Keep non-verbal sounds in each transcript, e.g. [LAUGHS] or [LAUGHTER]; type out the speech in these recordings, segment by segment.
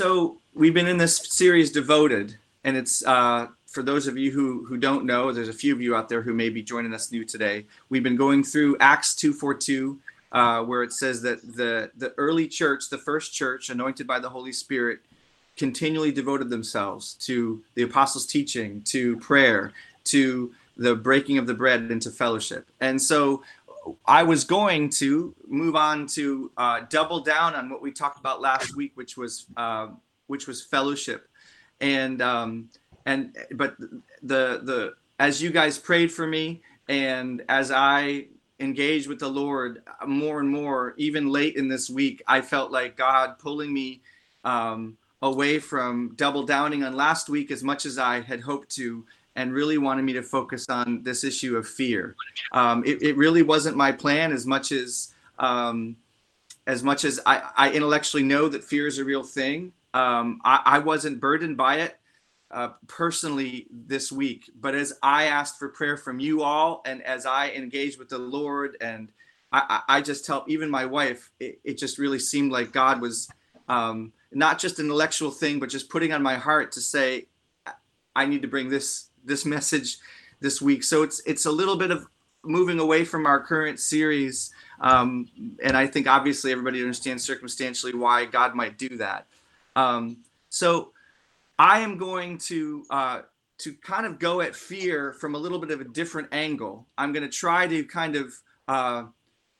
So we've been in this series devoted, and it's uh, for those of you who who don't know. There's a few of you out there who may be joining us new today. We've been going through Acts two four two, uh, where it says that the the early church, the first church, anointed by the Holy Spirit, continually devoted themselves to the apostles' teaching, to prayer, to the breaking of the bread, and to fellowship. And so I was going to move on to uh, double down on what we talked about last week, which was uh, which was fellowship, and um, and but the the as you guys prayed for me, and as I engaged with the Lord more and more, even late in this week, I felt like God pulling me um, away from double downing on last week as much as I had hoped to, and really wanted me to focus on this issue of fear. Um, it, it, really wasn't my plan as much as um, as much as I, I, intellectually know that fear is a real thing. Um, I, I, wasn't burdened by it uh, personally this week, but as I asked for prayer from you all, and as I engaged with the Lord, and I, I just helped even my wife, it, it, just really seemed like God was um, not just an intellectual thing, but just putting on my heart to say, I need to bring this this message this week. So it's it's a little bit of moving away from our current series, um, and I think obviously everybody understands circumstantially why God might do that. Um, so I am going to uh, to kind of go at fear from a little bit of a different angle. I'm going to try to kind of uh,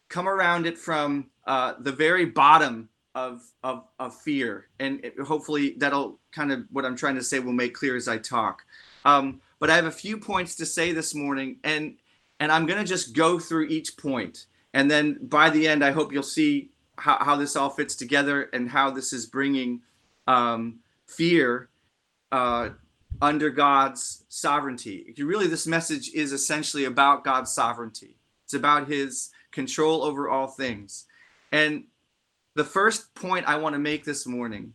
come around it from uh, the very bottom of, of, of fear, and it, hopefully that'll kind of what I'm trying to say will make clear as I talk. Um, but I have a few points to say this morning, and and I'm going to just go through each point, and then by the end, I hope you'll see how, how this all fits together and how this is bringing um, fear uh, under God's sovereignty. Really, this message is essentially about God's sovereignty. It's about His control over all things, and the first point I want to make this morning,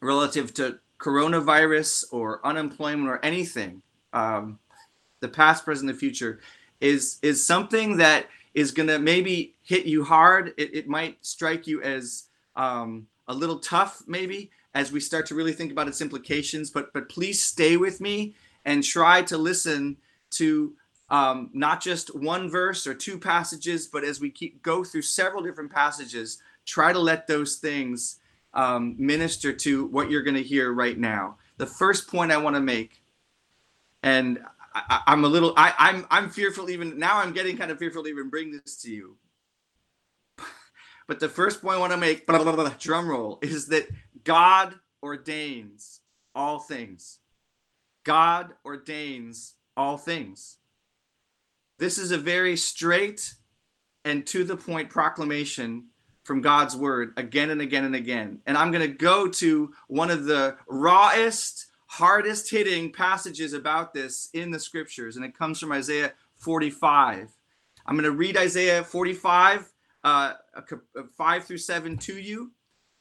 relative to coronavirus or unemployment or anything, um, the past, present, the future, is is something that is going to maybe hit you hard. It, it might strike you as um, a little tough, maybe, as we start to really think about its implications. But but please stay with me and try to listen to um, not just one verse or two passages, but as we keep go through several different passages, try to let those things um, minister to what you're going to hear right now. The first point I want to make, and I, am a little, I, I'm, I'm fearful even now. I'm getting kind of fearful to even bring this to you. [LAUGHS] But the first point I want to make, blah, blah, blah, drum roll, is that God ordains all things. God ordains all things. This is a very straight and to the point proclamation from God's word again and again and again. And I'm going to go to one of the rawest, hardest hitting passages about this in the scriptures, and it comes from Isaiah 45. I'm going to read Isaiah 45, uh, 5 through 7 to you,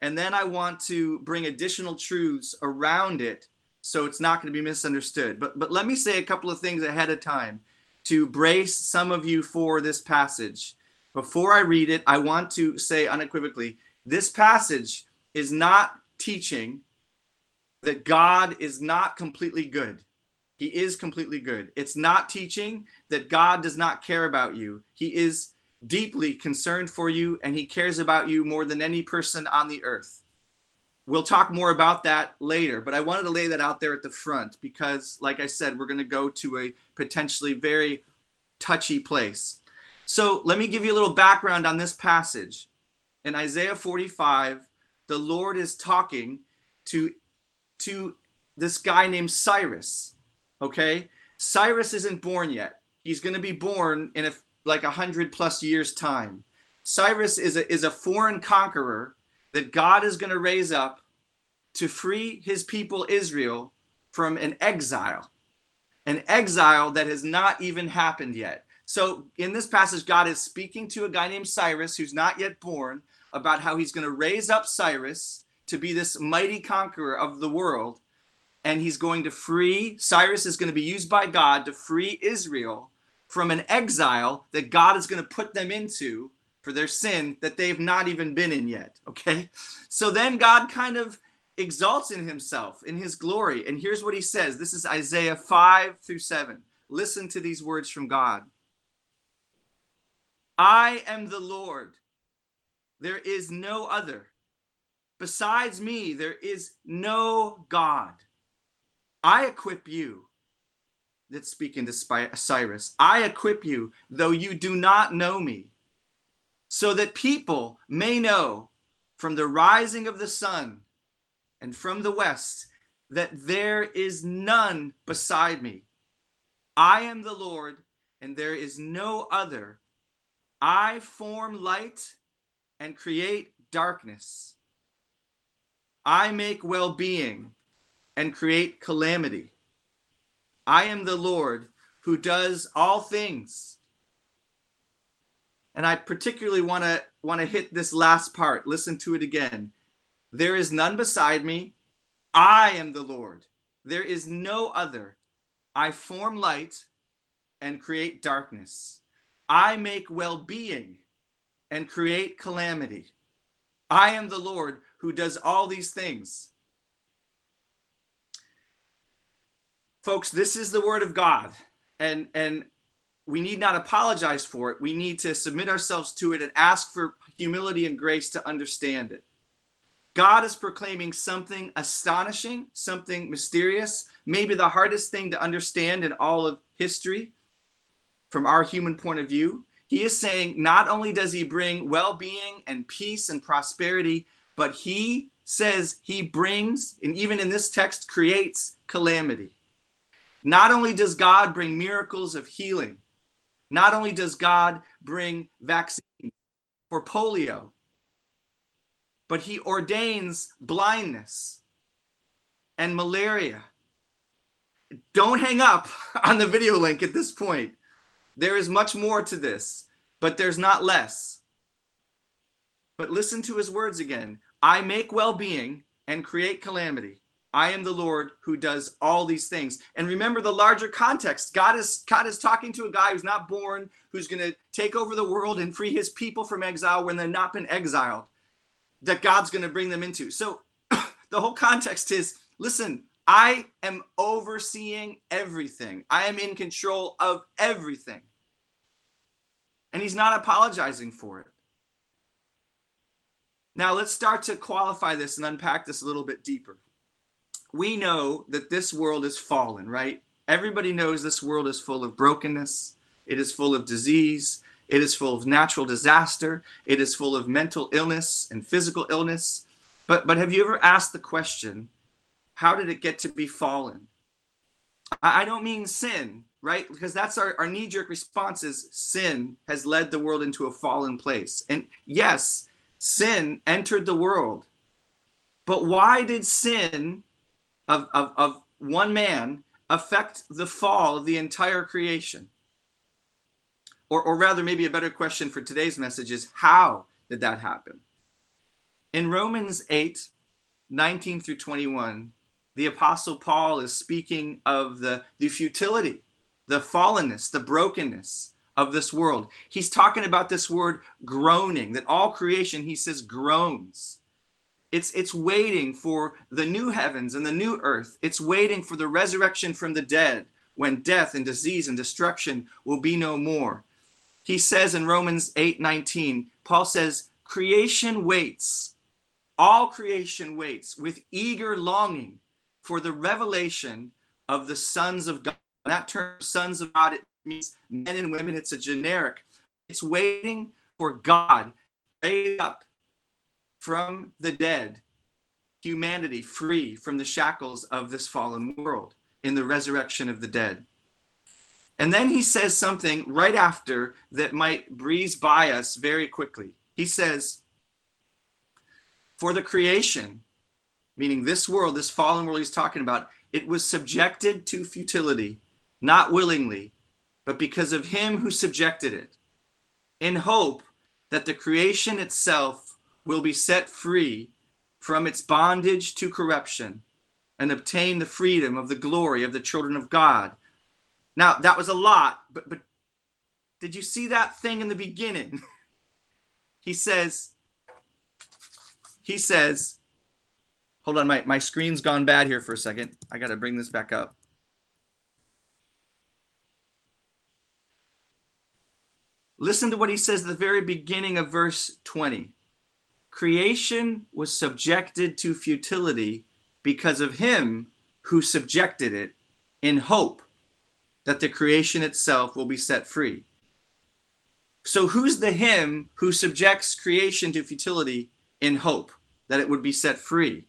and then I want to bring additional truths around it so it's not going to be misunderstood. But, but let me say a couple of things ahead of time to brace some of you for this passage. Before I read it, I want to say unequivocally this passage is not teaching that God is not completely good. He is completely good. It's not teaching that God does not care about you. He is deeply concerned for you and he cares about you more than any person on the earth. We'll talk more about that later, but I wanted to lay that out there at the front because, like I said, we're going to go to a potentially very touchy place. So let me give you a little background on this passage. In Isaiah 45, the Lord is talking to, to this guy named Cyrus. Okay? Cyrus isn't born yet. He's going to be born in a, like a hundred plus years' time. Cyrus is a, is a foreign conqueror that God is going to raise up to free his people Israel from an exile, an exile that has not even happened yet. So in this passage, God is speaking to a guy named Cyrus who's not yet born about how he's going to raise up Cyrus to be this mighty conqueror of the world. And he's going to free, Cyrus is going to be used by God to free Israel from an exile that God is going to put them into for their sin that they've not even been in yet. Okay. So then God kind of exalts in himself, in his glory. And here's what he says this is Isaiah 5 through 7. Listen to these words from God I am the Lord, there is no other. Besides me, there is no God. I equip you. That's speaking to Cyrus. I equip you, though you do not know me, so that people may know from the rising of the sun and from the west that there is none beside me. I am the Lord, and there is no other. I form light and create darkness. I make well being and create calamity. I am the Lord who does all things. And I particularly want to want to hit this last part. Listen to it again. There is none beside me. I am the Lord. There is no other. I form light and create darkness. I make well-being and create calamity. I am the Lord who does all these things. Folks, this is the word of God. And and we need not apologize for it. We need to submit ourselves to it and ask for humility and grace to understand it. God is proclaiming something astonishing, something mysterious, maybe the hardest thing to understand in all of history from our human point of view. He is saying not only does he bring well being and peace and prosperity, but he says he brings, and even in this text, creates calamity. Not only does God bring miracles of healing, not only does God bring vaccines for polio, but he ordains blindness and malaria. Don't hang up [LAUGHS] on the video link at this point. There is much more to this, but there's not less. But listen to his words again. I make well being and create calamity. I am the Lord who does all these things. And remember the larger context. God is God is talking to a guy who's not born, who's going to take over the world and free his people from exile when they've not been exiled. That God's going to bring them into. So [COUGHS] the whole context is listen, I am overseeing everything. I am in control of everything. And he's not apologizing for it. Now, let's start to qualify this and unpack this a little bit deeper. We know that this world is fallen, right? Everybody knows this world is full of brokenness, it is full of disease, it is full of natural disaster, it is full of mental illness and physical illness. But but have you ever asked the question, how did it get to be fallen? I, don't mean sin, right? Because that's our, our knee-jerk response is sin has led the world into a fallen place. And yes, sin entered the world. But why did sin of, of, of one man affect the fall of the entire creation? Or, or rather, maybe a better question for today's message is how did that happen? In Romans 8 19 through 21, the Apostle Paul is speaking of the, the futility, the fallenness, the brokenness, of this world. He's talking about this word groaning, that all creation, he says, groans. It's, it's waiting for the new heavens and the new earth. It's waiting for the resurrection from the dead when death and disease and destruction will be no more. He says in Romans 8 19, Paul says, creation waits. All creation waits with eager longing for the revelation of the sons of God. That term, sons of God, it means men and women. It's a generic. It's waiting for God raised up from the dead humanity free from the shackles of this fallen world in the resurrection of the dead. And then he says something right after that might breeze by us very quickly. He says, For the creation, meaning this world, this fallen world he's talking about, it was subjected to futility, not willingly, but because of him who subjected it, in hope that the creation itself will be set free from its bondage to corruption and obtain the freedom of the glory of the children of God. Now, that was a lot, but, but did you see that thing in the beginning? [LAUGHS] he says, he says, hold on, my, my screen's gone bad here for a second. I got to bring this back up. Listen to what he says at the very beginning of verse 20. Creation was subjected to futility because of him who subjected it in hope that the creation itself will be set free. So, who's the him who subjects creation to futility in hope that it would be set free?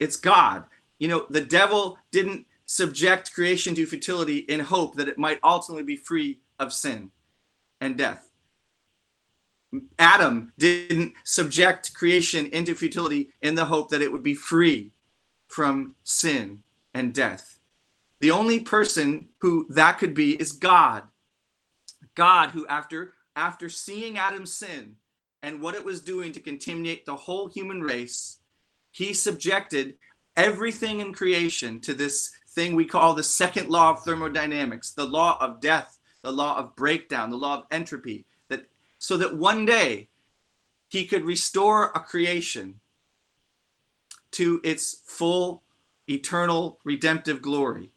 It's God. You know, the devil didn't subject creation to futility in hope that it might ultimately be free of sin and death. Adam didn't subject creation into futility in the hope that it would be free from sin and death. The only person who that could be is God. God who after after seeing Adam's sin and what it was doing to contaminate the whole human race, he subjected everything in creation to this thing we call the second law of thermodynamics, the law of death, the law of breakdown, the law of entropy, that so that one day he could restore a creation to its full eternal redemptive glory.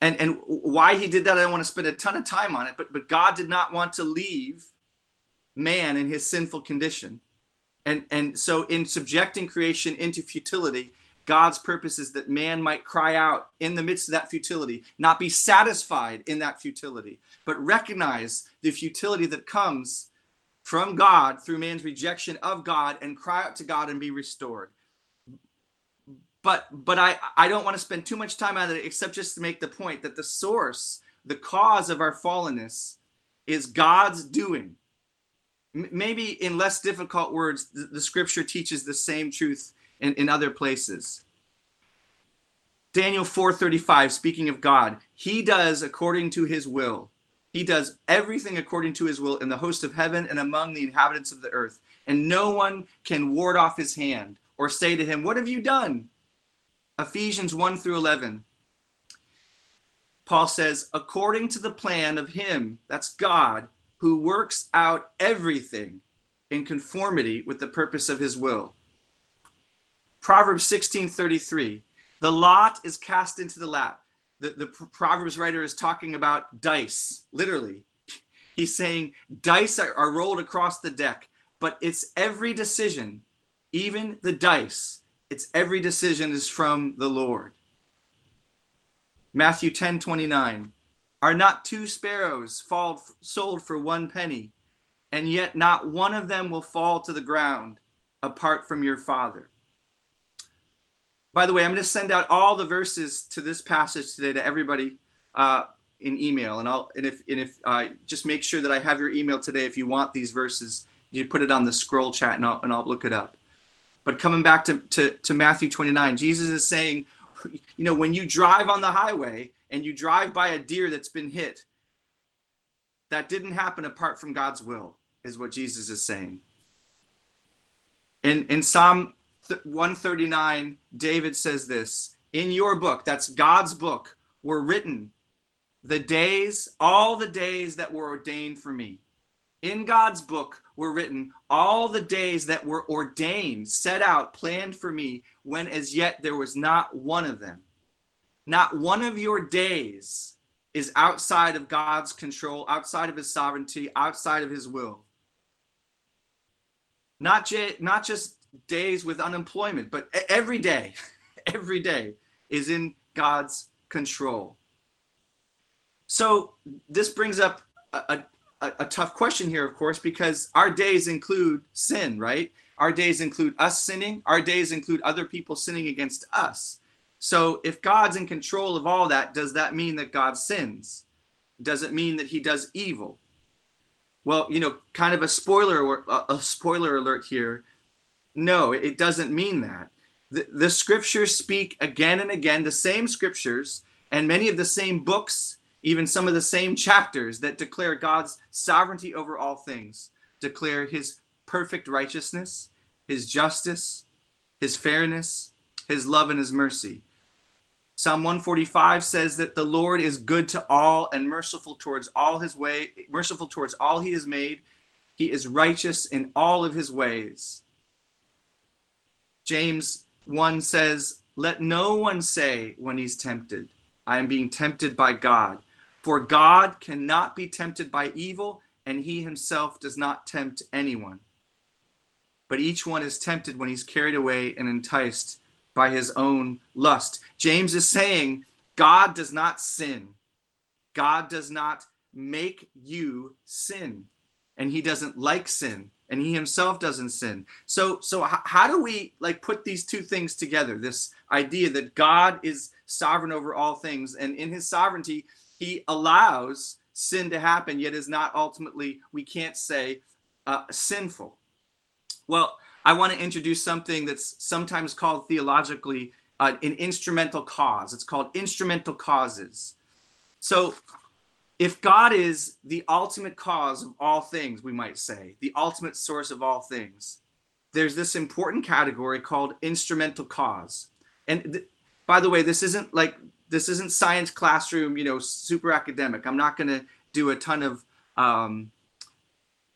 And and why he did that I don't want to spend a ton of time on it, but but God did not want to leave man in his sinful condition. And and so in subjecting creation into futility, God's purpose is that man might cry out in the midst of that futility, not be satisfied in that futility, but recognize the futility that comes from God through man's rejection of God and cry out to God and be restored. But but I I don't want to spend too much time on it except just to make the point that the source, the cause of our fallenness is God's doing. Maybe in less difficult words, the, the scripture teaches the same truth in, in other places. Daniel 4:35 speaking of God, he does according to his will. He does everything according to his will in the host of heaven and among the inhabitants of the earth, and no one can ward off his hand or say to him, "What have you done?" Ephesians 1 through 11. Paul says, according to the plan of him, that's God, who works out everything in conformity with the purpose of his will. Proverbs 16:33. The lot is cast into the lap. The, the Proverbs writer is talking about dice, literally. He's saying dice are, are rolled across the deck, but it's every decision, even the dice, it's every decision is from the Lord. Matthew 10 29. Are not two sparrows fall, sold for one penny, and yet not one of them will fall to the ground apart from your Father? By the way, I'm going to send out all the verses to this passage today to everybody uh, in email, and I'll and if and if uh, just make sure that I have your email today if you want these verses. You put it on the scroll chat, and I'll and I'll look it up. But coming back to, to, to Matthew 29, Jesus is saying, [LAUGHS] you know, when you drive on the highway and you drive by a deer that's been hit, that didn't happen apart from God's will, is what Jesus is saying. In, in Psalm 139, David says this In your book, that's God's book, were written the days, all the days that were ordained for me. In God's book were written all the days that were ordained, set out, planned for me, when as yet there was not one of them. Not one of your days is outside of God's control, outside of his sovereignty, outside of his will. Not, j- not just days with unemployment, but every day, [LAUGHS] every day is in God's control. So this brings up a, a, a, a tough question here, of course, because our days include sin, right? Our days include us sinning. Our days include other people sinning against us. So if God's in control of all that, does that mean that God sins? Does it mean that he does evil? Well, you know, kind of a spoiler a spoiler alert here. No, it doesn't mean that. The, the scriptures speak again and again, the same scriptures and many of the same books even some of the same chapters that declare God's sovereignty over all things, declare his perfect righteousness, his justice, his fairness, his love, and his mercy. Psalm 145 says that the Lord is good to all and merciful towards all his way, merciful towards all he has made. He is righteous in all of his ways. James 1 says, Let no one say when he's tempted, I am being tempted by God. For God cannot be tempted by evil, and he himself does not tempt anyone. But each one is tempted when he's carried away and enticed by his own lust. James is saying God does not sin. God does not make you sin, and he doesn't like sin. And he himself doesn't sin. So so how do we like put these two things together? This idea that god is sovereign over all things. And in his sovereignty he allows sin to happen yet is not ultimately we can't say uh, sinful. Well i want to introduce something that's sometimes called theologically uh, an instrumental cause it's called instrumental causes so if God is the ultimate cause of all things, we might say, the ultimate source of all things, there's this important category called instrumental cause. And th- by the way, this isn't like this isn't science classroom, you know, super academic. I'm not going to do a ton of um,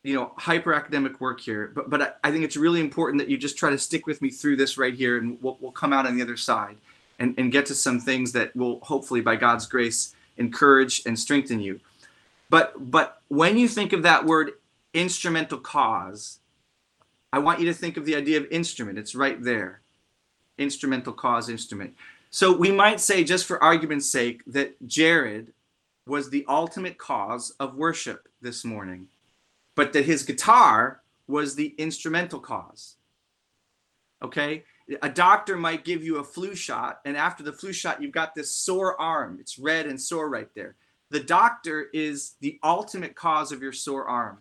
you know hyper academic work here, but but I, I, think it's really important that you just try to stick with me through this right here, and we'll, we'll come out on the other side and, and get to some things that will hopefully, by God's grace, encourage and strengthen you. But but when you think of that word instrumental cause i want you to think of the idea of instrument. It's right there. Instrumental cause instrument. So we might say just for argument's sake that jared was the ultimate cause of worship this morning but that his guitar was the instrumental cause okay? A doctor might give you a flu shot and after the flu shot you've got this sore arm. It's red and sore right there. The doctor is the ultimate cause of your sore arm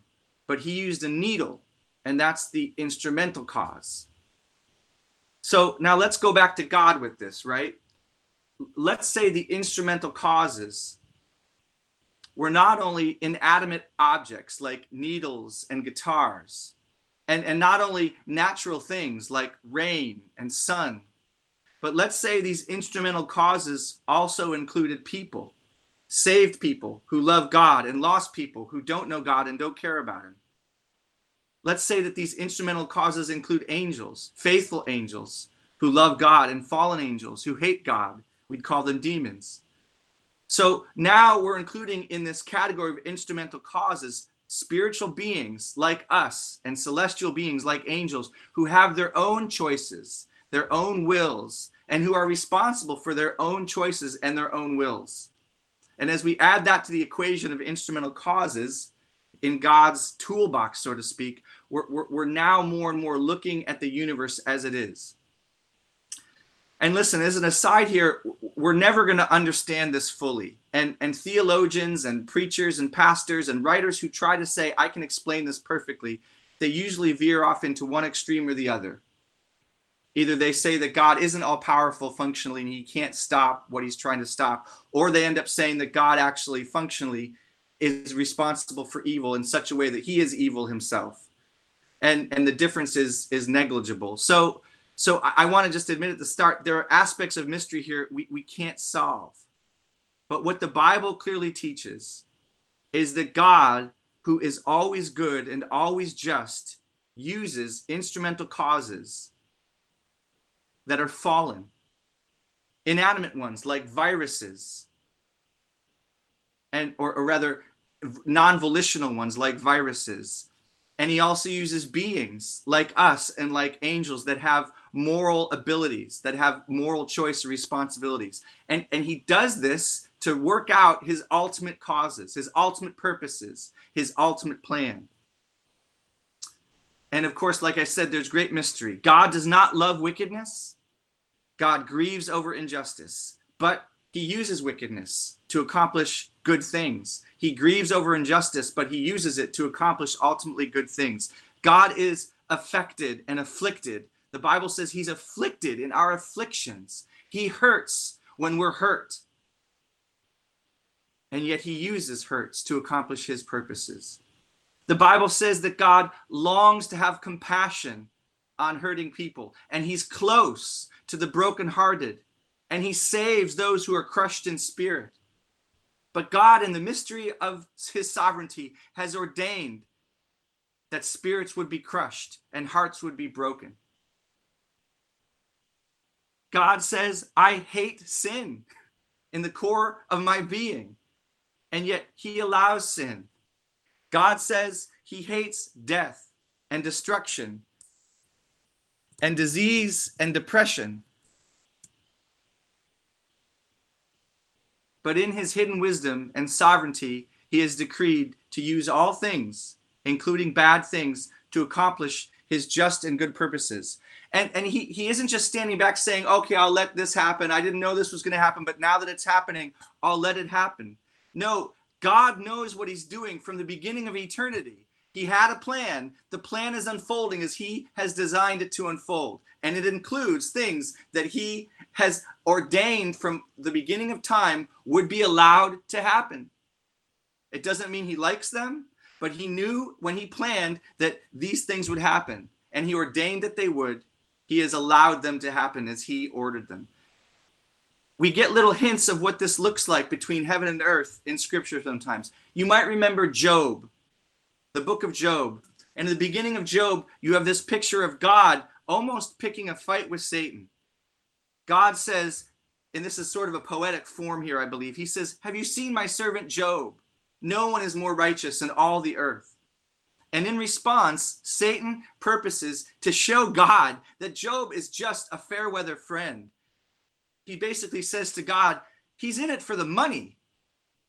but he used a needle and that's the instrumental cause. So now let's go back to god with this right? Let's say the instrumental causes were not only inanimate objects like needles and guitars and, and not only natural things like rain and sun, but let's say these instrumental causes also included people, saved people who love God and lost people who don't know God and don't care about Him. Let's say that these instrumental causes include angels, faithful angels who love God, and fallen angels who hate God. We'd call them demons. So now we're including in this category of instrumental causes spiritual beings like us and celestial beings like angels who have their own choices, their own wills, and who are responsible for their own choices and their own wills. And as we add that to the equation of instrumental causes in God's toolbox, so to speak, we're, we're, we're now more and more looking at the universe as it is. And listen, as an aside here, we're never going to understand this fully. And, and theologians and preachers and pastors and writers who try to say, I can explain this perfectly, they usually veer off into one extreme or the other. Either they say that God isn't all powerful functionally and he can't stop what he's trying to stop, or they end up saying that God actually functionally is responsible for evil in such a way that he is evil himself. And and the difference is is negligible. So so I, I want to just admit at the start, there are aspects of mystery here we, we can't solve. But what the Bible clearly teaches is that God, who is always good and always just, uses instrumental causes that are fallen, inanimate ones like viruses, and or, or rather non-volitional ones like viruses. And he also uses beings like us and like angels that have moral abilities, that have moral choice and responsibilities. And, and he does this to work out his ultimate causes, his ultimate purposes, his ultimate plan. And of course, like I said, there's great mystery. God does not love wickedness, God grieves over injustice, but he uses wickedness to accomplish good things. He grieves over injustice, but he uses it to accomplish ultimately good things. God is affected and afflicted the Bible says he's afflicted in our afflictions. He hurts when we're hurt. And yet he uses hurts to accomplish his purposes. The Bible says that God longs to have compassion on hurting people, and he's close to the brokenhearted, and he saves those who are crushed in spirit. But God, in the mystery of his sovereignty, has ordained that spirits would be crushed and hearts would be broken. God says, I hate sin in the core of my being, and yet he allows sin. God says he hates death and destruction and disease and depression. But in his hidden wisdom and sovereignty, he has decreed to use all things, including bad things, to accomplish his just and good purposes. And, and he, he isn't just standing back saying, okay, I'll let this happen. I didn't know this was going to happen, but now that it's happening, I'll let it happen. No, God knows what he's doing from the beginning of eternity. He had a plan. The plan is unfolding as he has designed it to unfold. And it includes things that he has ordained from the beginning of time would be allowed to happen. It doesn't mean he likes them, but he knew when he planned that these things would happen and he ordained that they would. He has allowed them to happen as he ordered them. We get little hints of what this looks like between heaven and earth in scripture sometimes. You might remember Job, the book of Job. And in the beginning of Job, you have this picture of God almost picking a fight with Satan. God says, and this is sort of a poetic form here, I believe. He says, Have you seen my servant Job? No one is more righteous in all the earth. And in response, Satan purposes to show God that Job is just a fair weather friend. He basically says to God, He's in it for the money.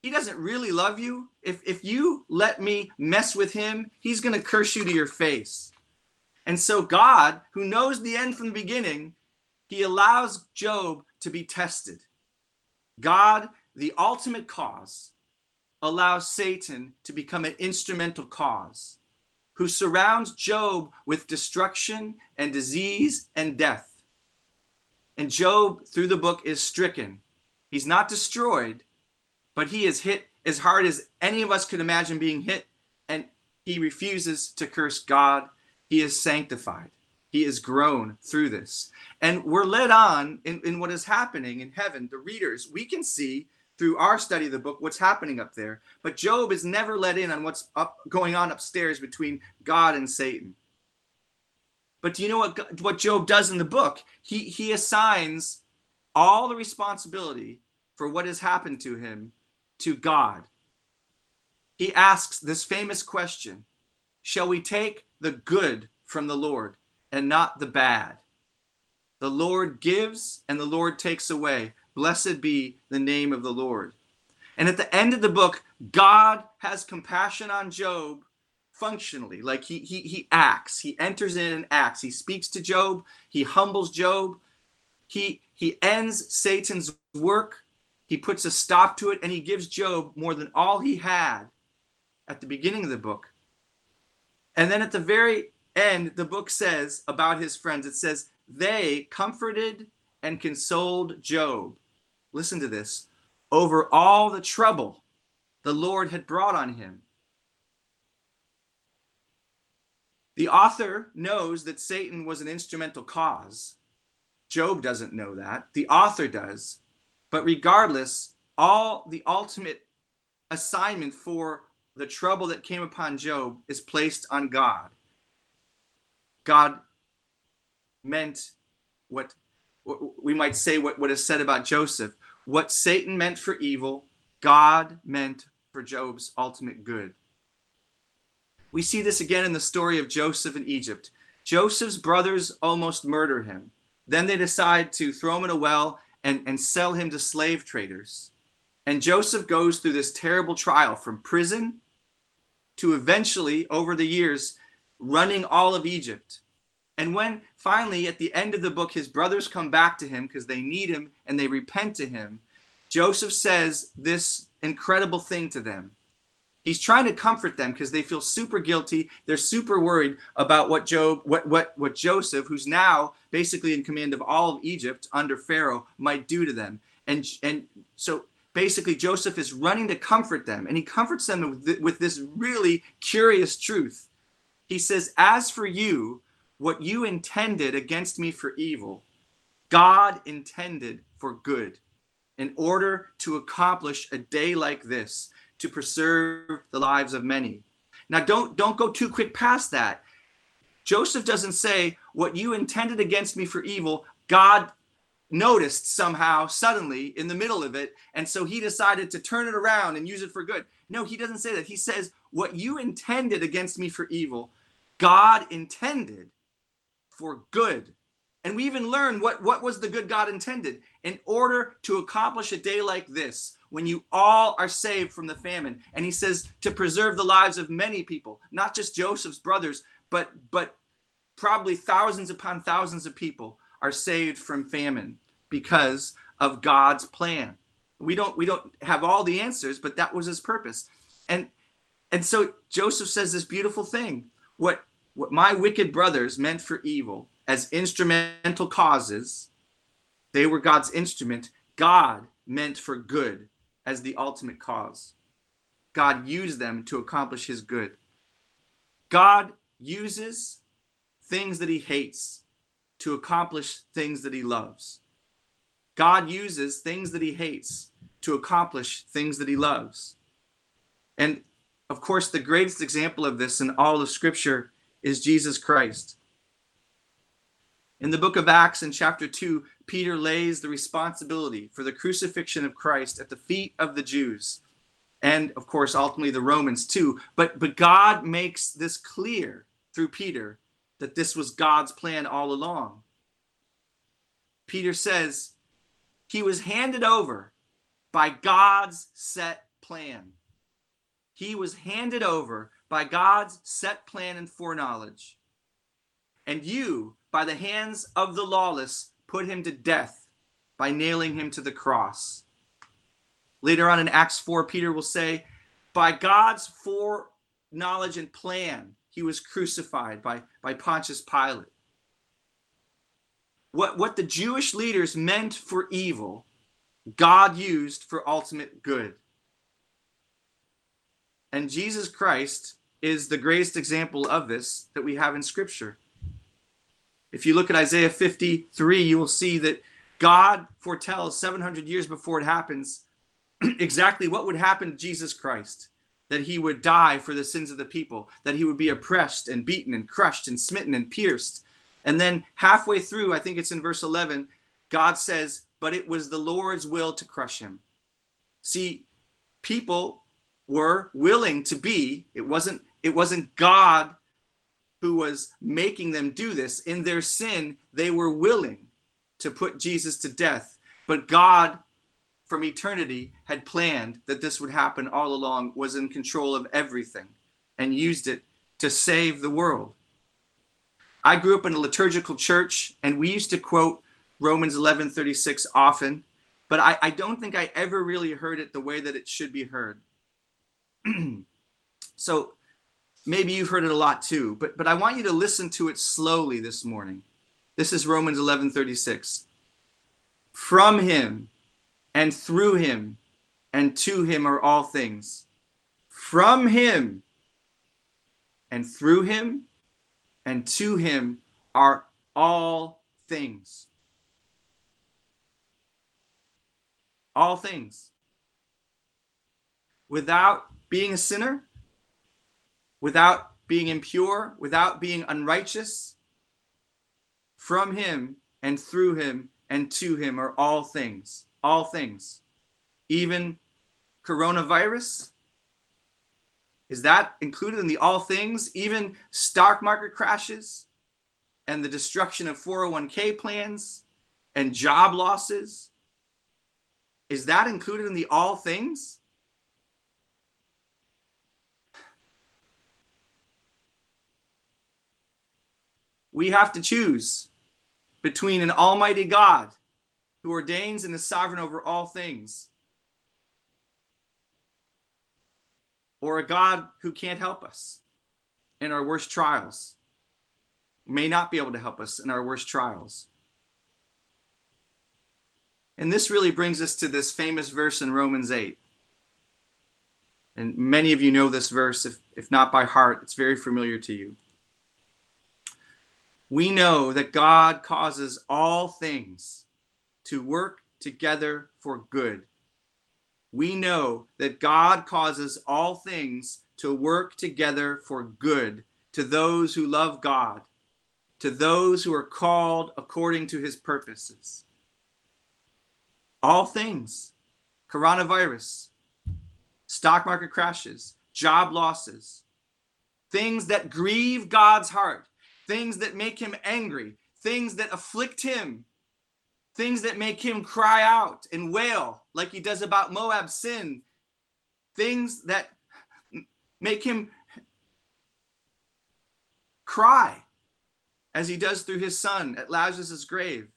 He doesn't really love you. If, if you let me mess with him, he's going to curse you to your face. And so, God, who knows the end from the beginning, he allows Job to be tested. God, the ultimate cause, allows Satan to become an instrumental cause who surrounds Job with destruction and disease and death. And Job, through the book, is stricken. He's not destroyed, but he is hit as hard as any of us could imagine being hit. And he refuses to curse God. He is sanctified. He is grown through this. And we're led on in, in what is happening in heaven. The readers, we can see through our study of the book what's happening up there. But Job is never let in on what's up going on upstairs between God and Satan. But do you know what what Job does in the book? He he assigns all the responsibility for what has happened to him to God. He asks this famous question, shall we take the good from the Lord and not the bad? The Lord gives and the Lord takes away. Blessed be the name of the Lord. And at the end of the book, God has compassion on Job functionally. Like he he he acts. He enters in and acts. He speaks to Job. He humbles Job. He he ends Satan's work. He puts a stop to it and he gives Job more than all he had at the beginning of the book. And then at the very end, the book says about his friends, it says, they comforted and consoled Job listen to this, over all the trouble the Lord had brought on him. The author knows that Satan was an instrumental cause. Job doesn't know that. The author does. But regardless, all the ultimate assignment for the trouble that came upon Job is placed on God. God meant what we might say what, what is said about Joseph. What Satan meant for evil, God meant for Job's ultimate good. We see this again in the story of Joseph in Egypt. Joseph's brothers almost murder him. Then they decide to throw him in a well and, and sell him to slave traders. And Joseph goes through this terrible trial from prison to eventually, over the years, running all of Egypt. And when finally, at the end of the book, his brothers come back to him because they need him and they repent to him, Joseph says this incredible thing to them. He's trying to comfort them because they feel super guilty. They're super worried about what Job, what what what Joseph, who's now basically in command of all of Egypt under Pharaoh, might do to them. And and so basically Joseph is running to comfort them, and he comforts them with, with this really curious truth. He says, "As for you, what you intended against me for evil, God intended for good in order to accomplish a day like this, to preserve the lives of many. Now don't don't go too quick past that. Joseph doesn't say what you intended against me for evil, God noticed somehow suddenly in the middle of it. And so he decided to turn it around and use it for good. No, he doesn't say that. He says, What you intended against me for evil, God intended for good. And we even learn what, what was the good God intended in order to accomplish a day like this, when you all are saved from the famine. And he says to preserve the lives of many people, not just Joseph's brothers, but but probably thousands upon thousands of people are saved from famine because of God's plan. We don't we don't have all the answers, but that was his purpose. And and so Joseph says this beautiful thing. What what my wicked brothers meant for evil as instrumental causes, they were God's instrument. God meant for good as the ultimate cause. God used them to accomplish his good. God uses things that he hates to accomplish things that he loves. God uses things that he hates to accomplish things that he loves. And of course, the greatest example of this in all of Scripture is Jesus Christ. In the book of Acts, in chapter 2, Peter lays the responsibility for the crucifixion of Christ at the feet of the Jews and of course ultimately the Romans too. But but God makes this clear through Peter that this was God's plan all along. Peter says he was handed over by God's set plan. He was handed over by God's set plan and foreknowledge and you by the hands of the lawless put him to death by nailing him to the cross Later on in Acts 4, Peter will say, By God's foreknowledge and plan, he was crucified by, by Pontius Pilate. What, what the Jewish leaders meant for evil, God used for ultimate good. And Jesus Christ is the greatest example of this that we have in Scripture. If you look at Isaiah 53, you will see that God foretells 700 years before it happens [CLEARS THROAT] exactly what would happen to Jesus Christ that he would die for the sins of the people, that he would be oppressed and beaten and crushed and smitten and pierced. And then halfway through, I think it's in verse 11, God says, But it was the Lord's will to crush him. See, people were willing to be, it wasn't, it wasn't God who was making them do this. In their sin, they were willing to put Jesus to death. But God from eternity had planned that this would happen all along, was in control of everything, and used it to save the world. I grew up in a liturgical church, and we used to quote Romans 11:36 often, but I, I don't think I ever really heard it the way that it should be heard. [CLEARS THROAT] so maybe you've heard it a lot too, but but I want you to listen to it slowly this morning. This is Romans 11:36. From him and through him and to him are all things. From him and through him and to him are all things. All things. Without being a sinner, without being impure, without being unrighteous, from him and through him and to him are all things all things, even coronavirus? Is that included in the all things? Even stock market crashes and the destruction of 401k plans and job losses? Is that included in the all things? We have to choose between an almighty God who ordains and is sovereign over all things, or a God who can't help us in our worst trials, may not be able to help us in our worst trials. And this really brings us to this famous verse in Romans 8. And many of you know this verse, if, if not by heart, it's very familiar to you. We know that God causes all things to work together for good. We know that God causes all things to work together for good to those who love God, to those who are called according to his purposes. All things coronavirus, stock market crashes, job losses, things that grieve God's heart, things that make him angry, things that afflict him, things that make him cry out and wail like he does about Moab's sin, things that make him cry as he does through his son at Lazarus' grave.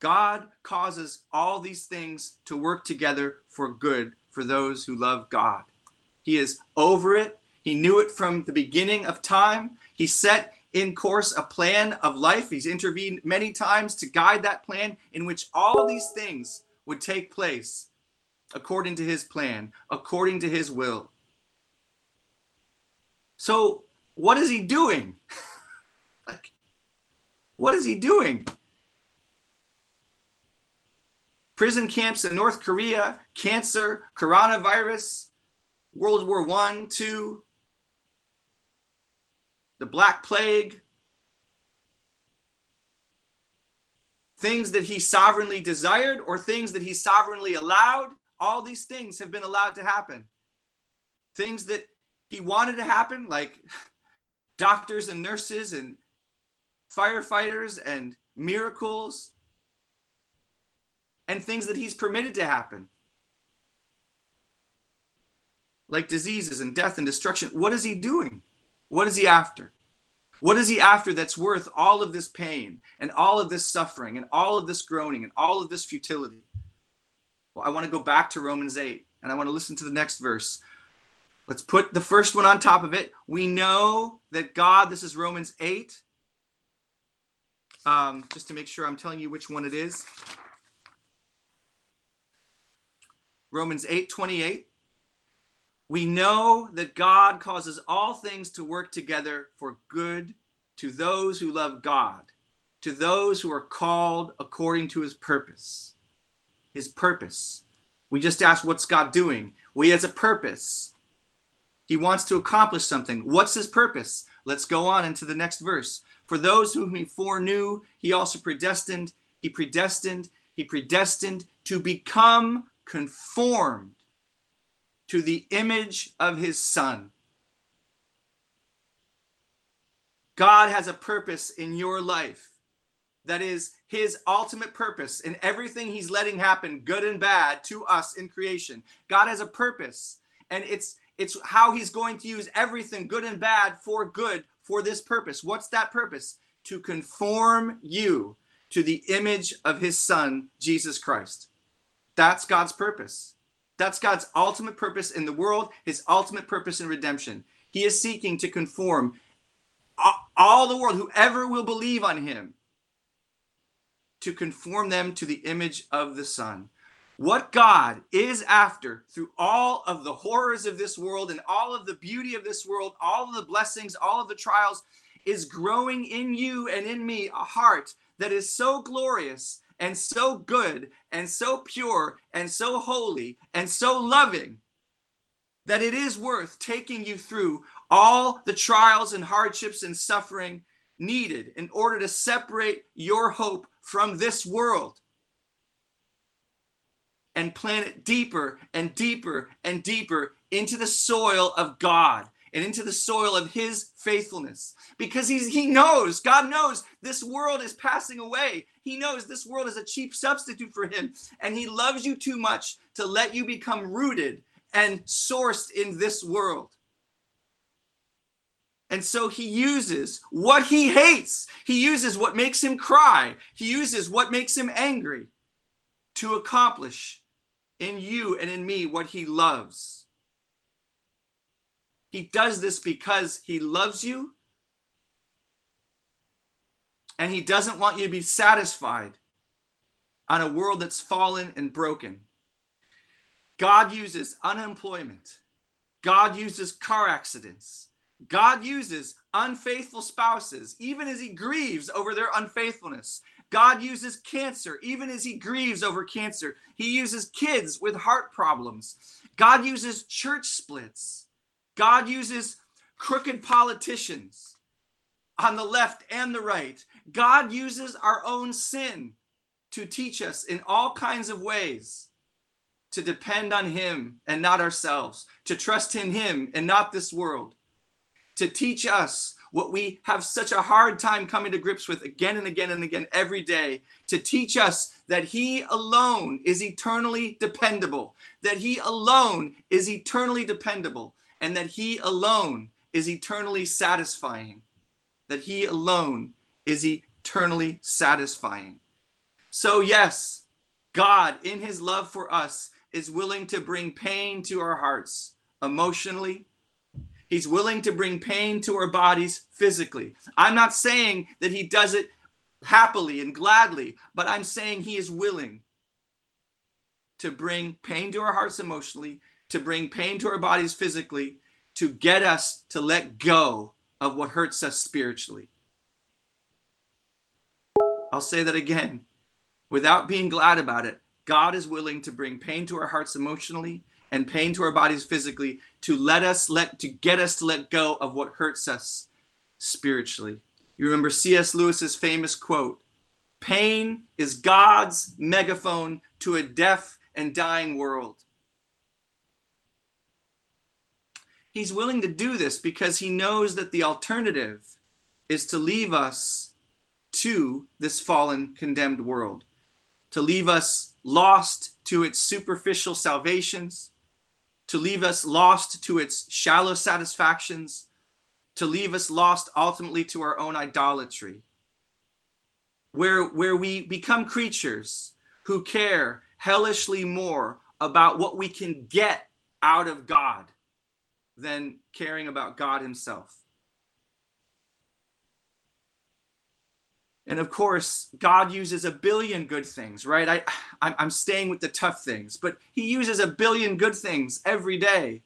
God causes all these things to work together for good for those who love God. He is over it. He knew it from the beginning of time. He set in course a plan of life. He's intervened many times to guide that plan in which all these things would take place according to his plan, according to his will. So, what is he doing? [LAUGHS] like, what is he doing? Prison camps in North Korea, cancer, coronavirus, World War One, two, the Black Plague, things that he sovereignly desired or things that he sovereignly allowed, all these things have been allowed to happen. Things that he wanted to happen, like [LAUGHS] doctors and nurses and firefighters and miracles, and things that he's permitted to happen, like diseases and death and destruction. What is he doing? What is he after? What is he after that's worth all of this pain and all of this suffering and all of this groaning and all of this futility? Well, I want to go back to Romans 8 and I want to listen to the next verse. Let's put the first one on top of it. We know that God, this is Romans 8. Um, just to make sure I'm telling you which one it is. Romans 8 28. We know that God causes all things to work together for good to those who love God, to those who are called according to his purpose. His purpose. We just asked, what's God doing? Well, he has a purpose. He wants to accomplish something. What's his purpose? Let's go on into the next verse. For those whom he foreknew, he also predestined. He predestined. He predestined to become conformed to the image of his son. God has a purpose in your life that is his ultimate purpose in everything he's letting happen good and bad to us in creation god has a purpose and it's it's how he's going to use everything good and bad for good for this purpose. What's that purpose? To conform you to the image of his son, Jesus Christ. That's God's purpose. That's God's ultimate purpose in the world, his ultimate purpose in redemption. He is seeking to conform all the world, whoever will believe on him, to conform them to the image of the Son. What God is after through all of the horrors of this world and all of the beauty of this world, all of the blessings, all of the trials, is growing in you and in me a heart that is so glorious and so good and so pure and so holy and so loving that it is worth taking you through all the trials and hardships and suffering needed in order to separate your hope from this world and plant it deeper and deeper and deeper into the soil of God and into the soil of his faithfulness. Because he's, he knows god knows this world is passing away. He knows this world is a cheap substitute for him. And he loves you too much to let you become rooted and sourced in this world. And so he uses what he hates. He uses what makes him cry. He uses what makes him angry to accomplish in you and in me what he loves. He does this because he loves you and he doesn't want you to be satisfied on a world that's fallen and broken. God uses unemployment. God uses car accidents. God uses unfaithful spouses, even as he grieves over their unfaithfulness. God uses cancer, even as he grieves over cancer. He uses kids with heart problems. God uses church splits. God uses crooked politicians on the left and the right. God uses our own sin to teach us in all kinds of ways to depend on Him and not ourselves, to trust in Him and not this world, to teach us what we have such a hard time coming to grips with again and again and again every day, to teach us that He alone is eternally dependable, that He alone is eternally dependable, and that He alone is eternally satisfying, that He alone is eternally satisfying. So, yes, God, in His love for us, is willing to bring pain to our hearts emotionally. He's willing to bring pain to our bodies physically. I'm not saying that He does it happily and gladly, but I'm saying He is willing to bring pain to our hearts emotionally, to bring pain to our bodies physically, to get us to let go of what hurts us spiritually. I'll say that again without being glad about it. God is willing to bring pain to our hearts emotionally and pain to our bodies physically to let us let to get us to let go of what hurts us spiritually. You remember C.S. Lewis's famous quote, pain is God's megaphone to a deaf and dying world. He's willing to do this because he knows that the alternative is to leave us to this fallen, condemned world, to leave us lost to its superficial salvations, to leave us lost to its shallow satisfactions, to leave us lost ultimately to our own idolatry, where, where we become creatures who care hellishly more about what we can get out of God than caring about God Himself. And of course, God uses a billion good things, right? I, I'm staying with the tough things, but He uses a billion good things every day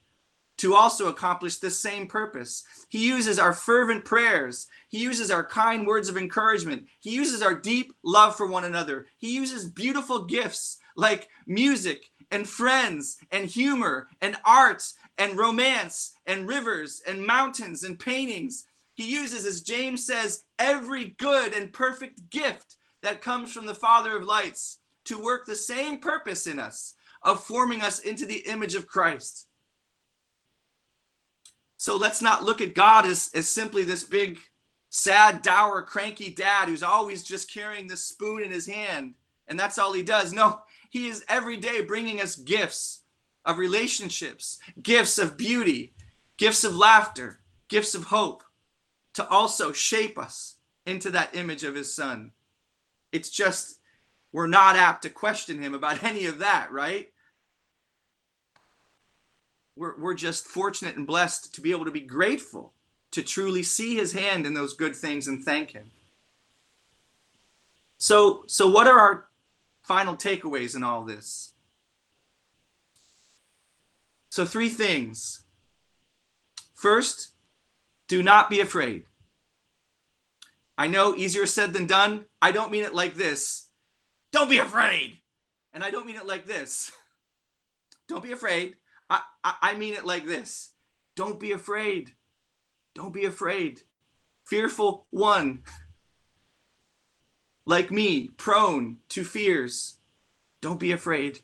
to also accomplish this same purpose. He uses our fervent prayers. He uses our kind words of encouragement. He uses our deep love for one another. He uses beautiful gifts like music and friends and humor and art and romance and rivers and mountains and paintings. He uses, as James says, every good and perfect gift that comes from the Father of lights to work the same purpose in us of forming us into the image of Christ. So let's not look at God as, as simply this big, sad, dour, cranky dad who's always just carrying the spoon in his hand and that's all he does. No, he is every day bringing us gifts of relationships, gifts of beauty, gifts of laughter, gifts of hope to also shape us into that image of his son. It's just, we're not apt to question him about [LAUGHS] any of that, right? We're, we're just fortunate and blessed to be able to be grateful to truly see his hand in those good things and thank him. So, so what are our final takeaways in all this? So, three things. First, do not be afraid. I know easier said than done. I don't mean it like this. Don't be afraid. And I don't mean it like this. [LAUGHS] Don't be afraid. I, I, I mean it like this. Don't be afraid. Don't be afraid. Fearful one, like me, prone to fears. Don't be afraid.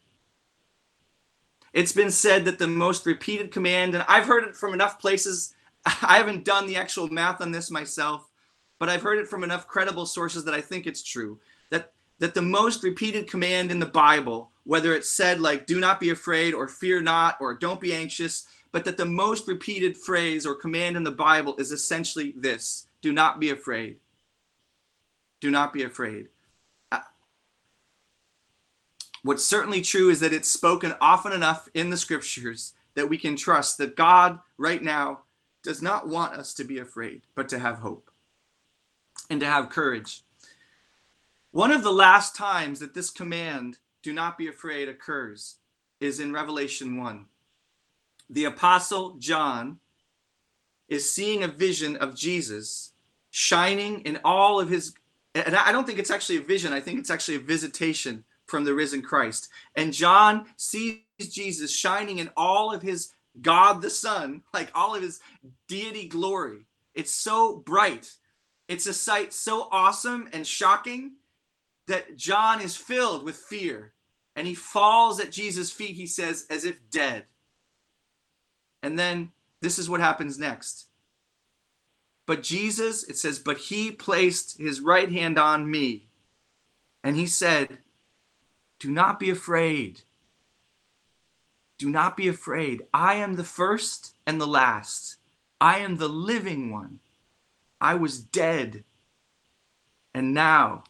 It's been said that the most repeated command, and I've heard it from enough places. [LAUGHS] I haven't done the actual math on this myself, but I've heard it from enough credible sources that I think it's true. That that the most repeated command in the Bible, whether it's said like "do not be afraid" or "fear not" or "don't be anxious," but that the most repeated phrase or command in the Bible is essentially this: "Do not be afraid." Do not be afraid. What's certainly true is that it's spoken often enough in the scriptures that we can trust that God right now does not want us to be afraid, but to have hope and to have courage. One of the last times that this command, do not be afraid, occurs is in Revelation 1. The apostle John is seeing a vision of Jesus shining in all of his and I don't think it's actually a vision, I think it's actually a visitation from the risen Christ. And John sees Jesus shining in all of his God the Son, like all of his deity glory. It's so bright. It's a sight so awesome and shocking that John is filled with fear and he falls at Jesus' feet, he says, as if dead. And then this is what happens next. But Jesus, it says, but he placed his right hand on me and he said, Do not be afraid. Do not be afraid. I am the first and the last. I am the living one. I was dead. And now,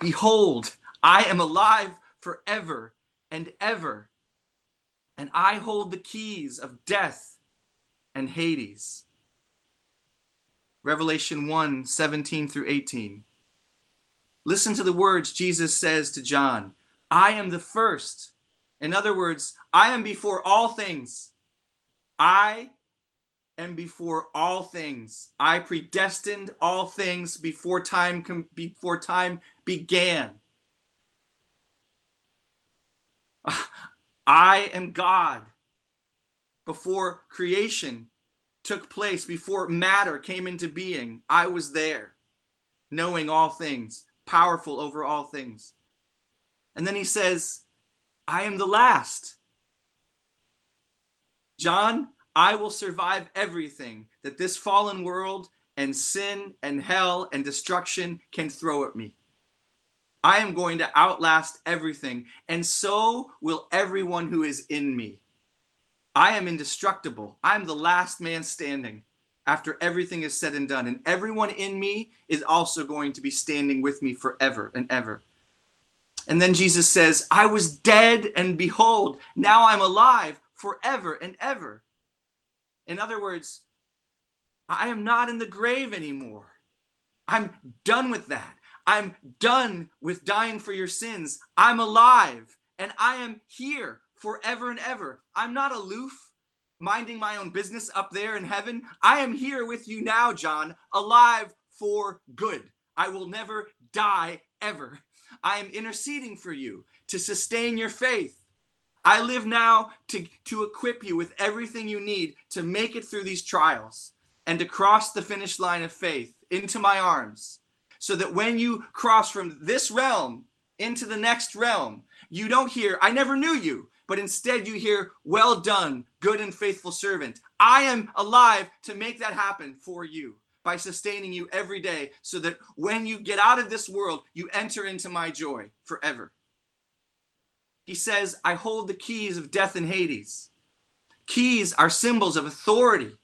behold, I am alive forever and ever. And I hold the keys of death and Hades. Revelation 1 17 through 18. Listen to the words Jesus says to John I am the first. In other words, I am before all things. I am before all things. I predestined all things before time com- before time began. [LAUGHS] I am God. Before creation took place, before matter came into being, I was there, knowing all things, powerful over all things. And then he says, I am the last. John, I will survive everything that this fallen world and sin and hell and destruction can throw at me. I am going to outlast everything, and so will everyone who is in me. I am indestructible. I'm the last man standing after everything is said and done. And everyone in me is also going to be standing with me forever and ever. And then Jesus says, I was dead, and behold, now I'm alive forever and ever. In other words, I am not in the grave anymore. I'm done with that. I'm done with dying for your sins. I'm alive and I am here forever and ever. I'm not aloof, minding my own business up there in heaven. I am here with you now, John, alive for good. I will never die ever. I am interceding for you to sustain your faith. I live now to, to equip you with everything you need to make it through these trials and to cross the finish line of faith into my arms so that when you cross from this realm into the next realm, you don't hear, I never knew you, but instead you hear, Well done, good and faithful servant. I am alive to make that happen for you by sustaining you every day so that when you get out of this world, you enter into my joy forever. He says, I hold the keys of death and Hades. Keys are symbols of authority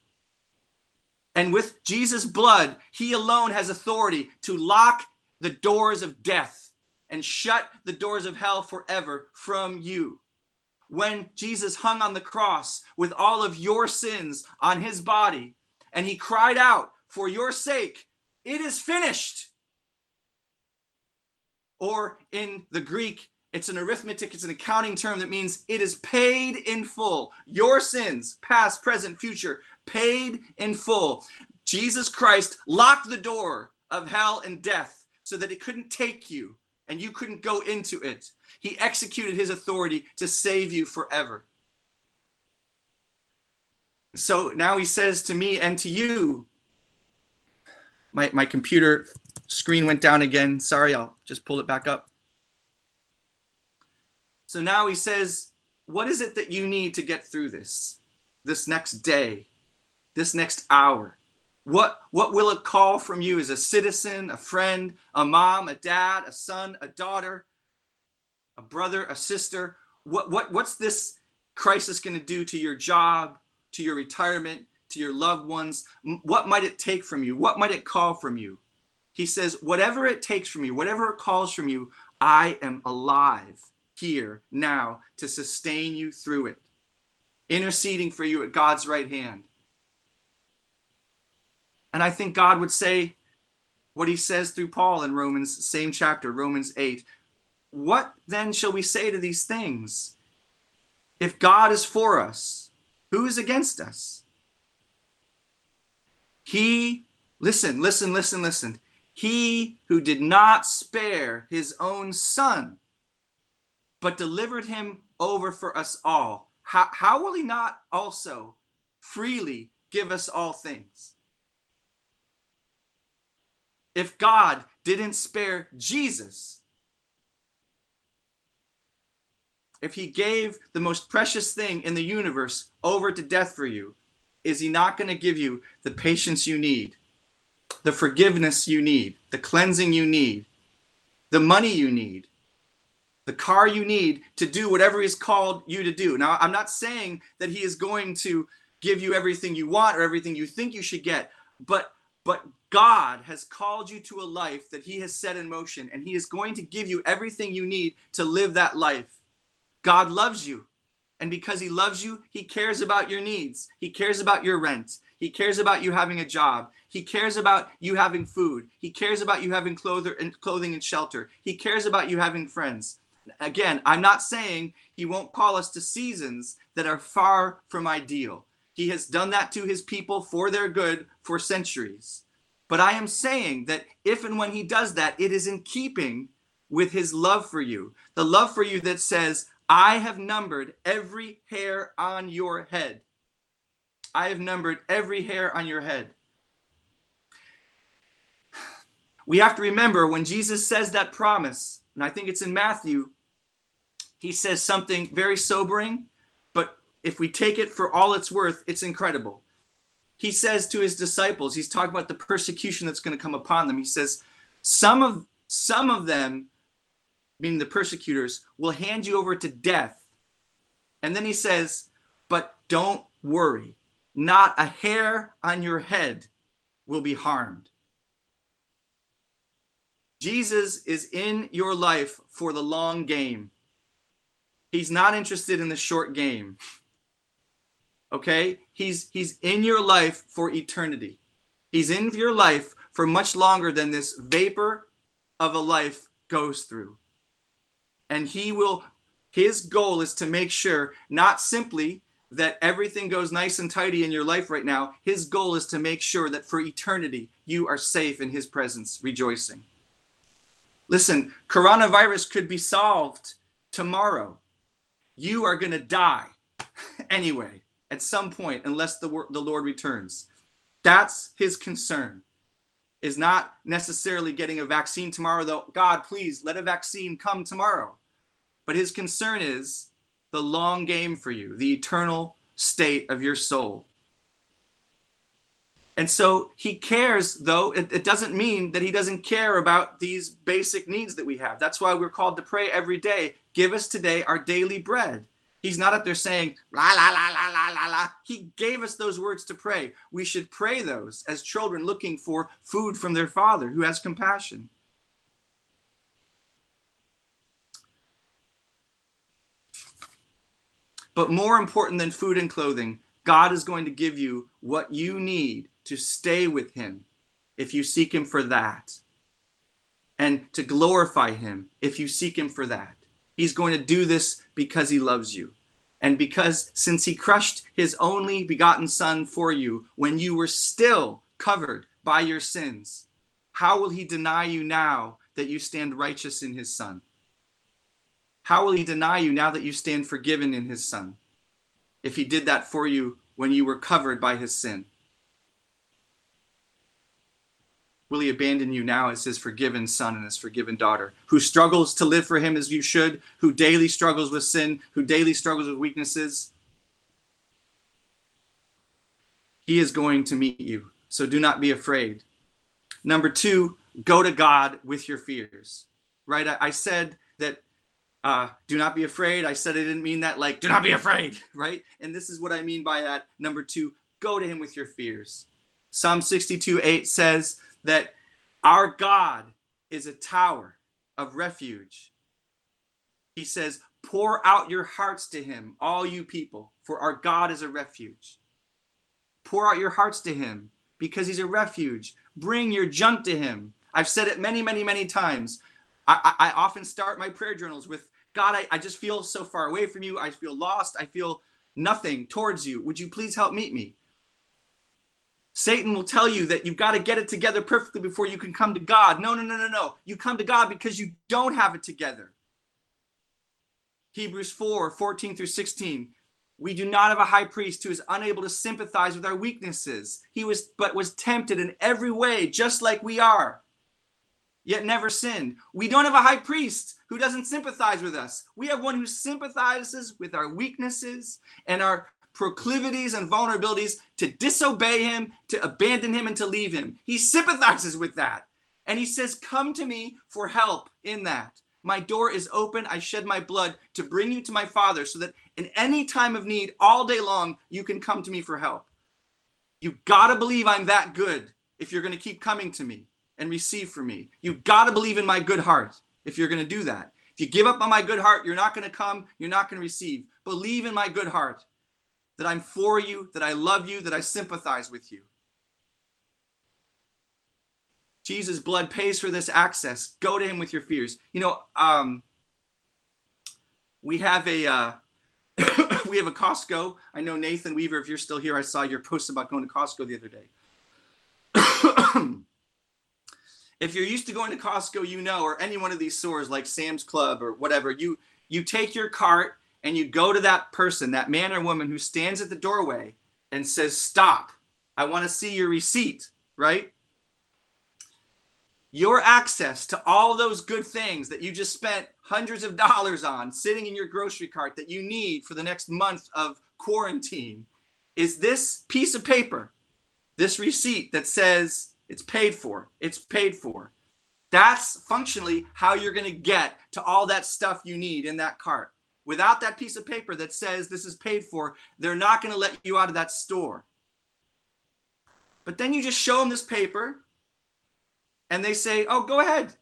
and with Jesus' blood, he alone has authority to lock the doors of death and shut the doors of hell forever from you. When Jesus hung on the cross with all of your sins on his body, and he cried out, For your sake, it is finished. Or in the Greek, it's an arithmetic, it's an accounting term that means it is paid in full. Your sins, past, present, future, paid in full. Jesus Christ locked the door of hell and death so that it couldn't take you and you couldn't go into it. He executed his authority to save you forever. So now he says to me and to you, my, my computer screen went down again. Sorry, I'll just pull it back up. So now he says, What is it that you need to get through this, this next day? this next hour? What, what will it call from you as a citizen, a friend, a mom, a dad, a son, a daughter, a brother, a sister? What, what, what's this crisis going to do to your job, to your retirement, to your loved ones? What might it take from you? What might it call from you? He says, whatever it takes from you, whatever it calls from you, I am alive here now to sustain you through it, interceding for you at God's right hand. And I think God would say what he says through Paul in Romans, same chapter, Romans 8. What then shall we say to these things? If God is for us, who is against us? He, listen, listen, listen, listen. He who did not spare his own son, but delivered him over for us all, how, how will he not also freely give us all things? if God didn't spare Jesus, if he gave the most precious thing in the universe over to death for you, is he not going to give you the patience you need, the forgiveness you need, the cleansing you need, the money you need, the car you need to do whatever he's called you to do? Now, I'm not saying that he is going to give you everything you want or everything you think you should get, but but God has called you to a life that he has set in motion and he is going to give you everything you need to live that life. God loves you. And because he loves you, he cares about your needs. He cares about your rent. He cares about you having a job. He cares about you having food. He cares about you having clothing and shelter. He cares about you having friends. Again, I'm not saying he won't call us to seasons that are far from ideal. He has done that to his people for their good for centuries. But I am saying that if and when he does that, it is in keeping with his love for you. The love for you that says, I have numbered every hair on your head. I have numbered every hair on your head. We have to remember when Jesus says that promise, and I think it's in Matthew, he says something very sobering, but if we take it for all it's worth, it's incredible. He says to his disciples, he's talking about the persecution that's going to come upon them. He says, some of some of them meaning the persecutors, will hand you over to death. And then he says, But don't worry, not a hair on your head will be harmed. Jesus is in your life for the long game. He's not interested in the short game. Okay? He's he's in your life for eternity. He's in your life for much longer than this vapor of a life goes through and he will his goal is to make sure not simply that everything goes nice and tidy in your life right now his goal is to make sure that for eternity you are safe in his presence rejoicing. Listen coronavirus could be solved tomorrow. You are going to die [LAUGHS] anyway at some point unless the, the lord returns. That's his concern is not necessarily getting a vaccine tomorrow though. God please let a vaccine come tomorrow but his concern is the long game for you, the eternal state of your soul. And so he cares, though it, it, doesn't mean that he doesn't care about these basic needs that we have. That's why we're called to pray every day. Give us today our daily bread. He's not up there saying, la, la, la, la, la, la, la. He gave us those words to pray. We should pray those as children looking for food from their father who has compassion. But more important than food and clothing, God is going to give you what you need to stay with Him if you seek Him for that, and to glorify Him if you seek Him for that. He's going to do this because He loves you. And because since He crushed His only begotten Son for you when you were still covered by your sins, how will He deny you now that you stand righteous in His Son? How will he deny you now that you stand forgiven in his son? If he did that for you when you were covered by his sin? Will he abandon you now as his forgiven son and his forgiven daughter, who struggles to live for him as you should, who daily struggles with sin, who daily struggles with weaknesses? He is going to meet you, so do not be afraid. Number two, go to God with your fears. Right? I, I said that uh, do not be afraid. I said I didn't mean that like, do not be afraid, [LAUGHS] right? And this is what I mean by that. Number two, go to him with your fears. Psalm 62 8 says that our God is a tower of refuge. He says, pour out your hearts to him, all you people, for our God is a refuge. Pour out your hearts to him because he's a refuge. Bring your junk to him. I've said it many, many, many times. I, I, often start my prayer journals with God, I, I just feel so far away from you. I feel lost. I feel nothing towards you. Would you please help meet me? Satan will tell you that you've got to get it together perfectly before you can come to God. No, no, no, no, no. You come to God because you don't have it together. Hebrews 4 14 through 16. We do not have a high priest who is unable to sympathize with our weaknesses. He was, but was tempted in every way, just like we are, yet never sinned. We don't have a high priest who doesn't sympathize with us. We have one who sympathizes with our weaknesses and our proclivities and vulnerabilities to disobey him, to abandon him, and to leave him. He sympathizes with that. And he says, Come to me for help in that. My door is open. I shed my blood to bring you to my Father so that in any time of need, all day long, you can come to me for help. You gotta believe I'm that good if you're gonna keep coming to me and receive from me. You gotta believe in my good heart if you're gonna do that. If you give up on my good heart, you're not gonna come, you're not gonna receive. Believe in my good heart that I'm for you, that I love you, that I sympathize with you. Jesus' blood pays for this access. Go to him with your fears. You know, um, we have a uh, [COUGHS] we have a Costco. I know Nathan Weaver, if you're still here, I saw your post about going to Costco the other day. [COUGHS] if you're used to going to Costco, you know, or any one of these stores like Sam's Club or whatever, you you take your cart and you go to that person, that man or woman who stands at the doorway and says, "Stop. I want to see your receipt." Right? your access to all those good things that you just spent hundreds of dollars on sitting in your grocery cart that you need for the next month of quarantine is this piece of paper, this receipt that says it's paid for. It's paid for. That's functionally how you're going to get to all that stuff you need in that cart. Without that piece of paper that says this is paid for, they're not going to let you out of that store. But then you just show them this paper and they say, "Oh, go ahead."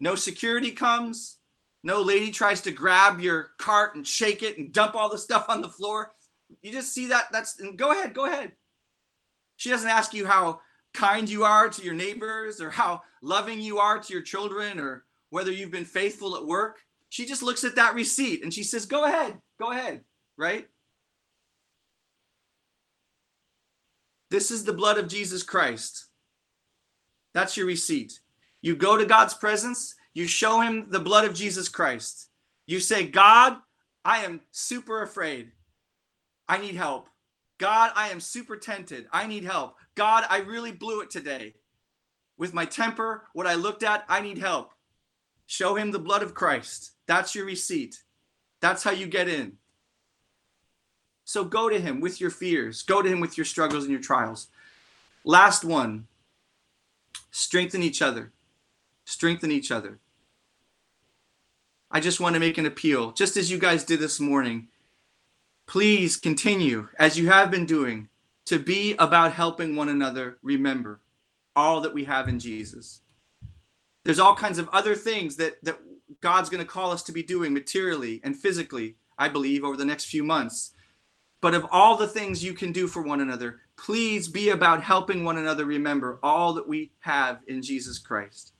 No security comes. No lady tries to grab your cart and shake it and dump all the stuff on the floor. You just see that that's go ahead, go ahead. She doesn't ask you how kind you are to your neighbors or how loving you are to your children or whether you've been faithful at work. She just looks at that receipt and she says, "Go ahead. Go ahead." Right? This is the blood of Jesus Christ that's your receipt. You go to God's presence, you show him the blood of Jesus Christ. You say, God, I am super afraid. I need help. God, I am super tempted. I need help. God, I really blew it today. With my temper, what I looked at, I need help. Show him the blood of Christ. That's your receipt. That's how you get in. So go to him with your fears, go to him with your struggles and your trials. Last one Strengthen each other. Strengthen each other. I just want to make an appeal, just as you guys did this morning. Please continue, as you have been doing, to be about helping one another remember all that we have in Jesus. There's all kinds of other things that, that God's going to call us to be doing materially and physically, I believe, over the next few months. But of all the things you can do for one another, please be about helping one another remember all that we have in Jesus Christ.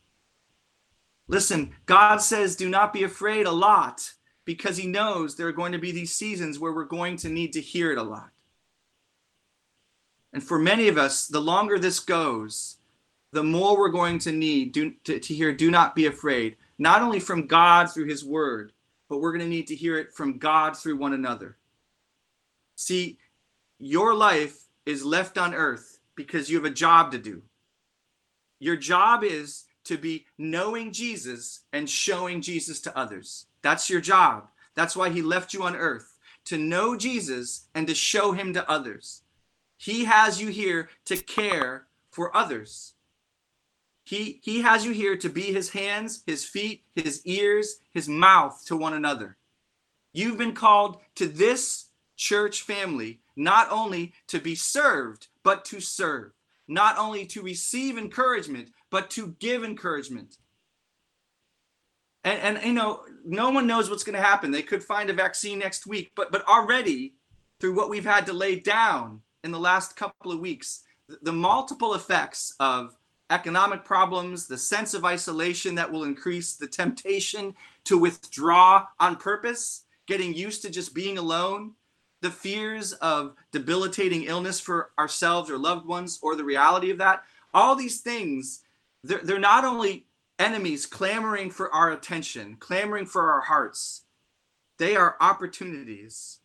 Listen, God says, do not be afraid a lot because He knows there are going to be these seasons where we're going to need to hear it a lot. And for many of us, the longer this goes, the more we're going to need do, to, to hear, do not be afraid, not only from God through His word, but we're going to need to hear it from God through one another. See, your life is left on earth because you have a job to do. Your job is to be knowing Jesus and showing Jesus to others. That's your job. That's why he left you on earth to know Jesus and to show him to others. He has you here to care for others. He, he has you here to be his hands, his feet, his ears, his mouth to one another. You've been called to this church family not only to be served, but to serve, not only to receive encouragement, but to give encouragement. And, and you know, no one knows what's going to happen. They could find a vaccine next week, but but already through what we've had to lay down in the last couple of weeks, the, the multiple effects of economic problems, the sense of isolation that will increase, the temptation to withdraw on purpose, getting used to just being alone, the fears of debilitating illness for ourselves or loved ones or the reality of that all these things they're, they're not only enemies clamoring for our attention clamoring for our hearts they are opportunities